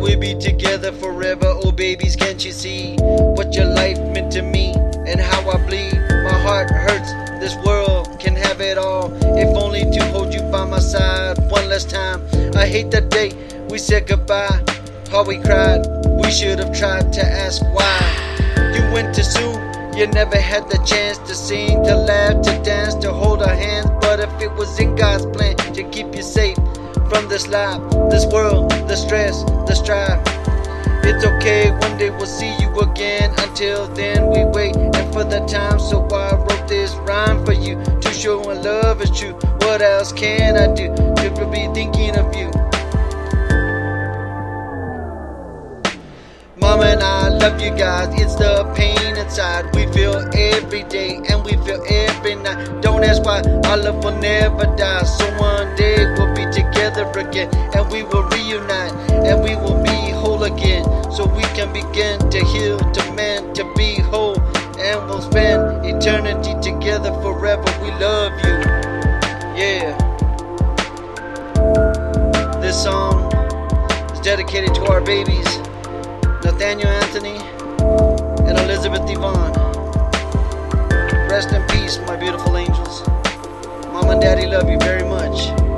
we'll be together forever. Oh, babies, can't you see what your life meant to me and how I bleed? My heart hurts. This world can have it all. If only to hold you by my side one last time. I hate the day we said goodbye. How we cried. We should have tried to ask why. You went too soon. You never had the chance to sing, to laugh, to dance, to hold our hands. But if it was in God's plan to keep you safe from this life, this world, the stress, the strife. It's okay, one day we'll see you again. Until then, we wait and for the time. So I wrote this rhyme for you to show my love is true. What else can I do to be thinking of you? Mama and I love you guys. It's the pain inside we feel every day and we feel every night. Don't ask why our love will never die. Again and we will reunite and we will be whole again. So we can begin to heal, to mend, to be whole, and we'll spend eternity together forever. We love you. Yeah. This song is dedicated to our babies. Nathaniel Anthony, and Elizabeth Yvonne. Rest in peace, my beautiful angels. Mom and Daddy love you very much.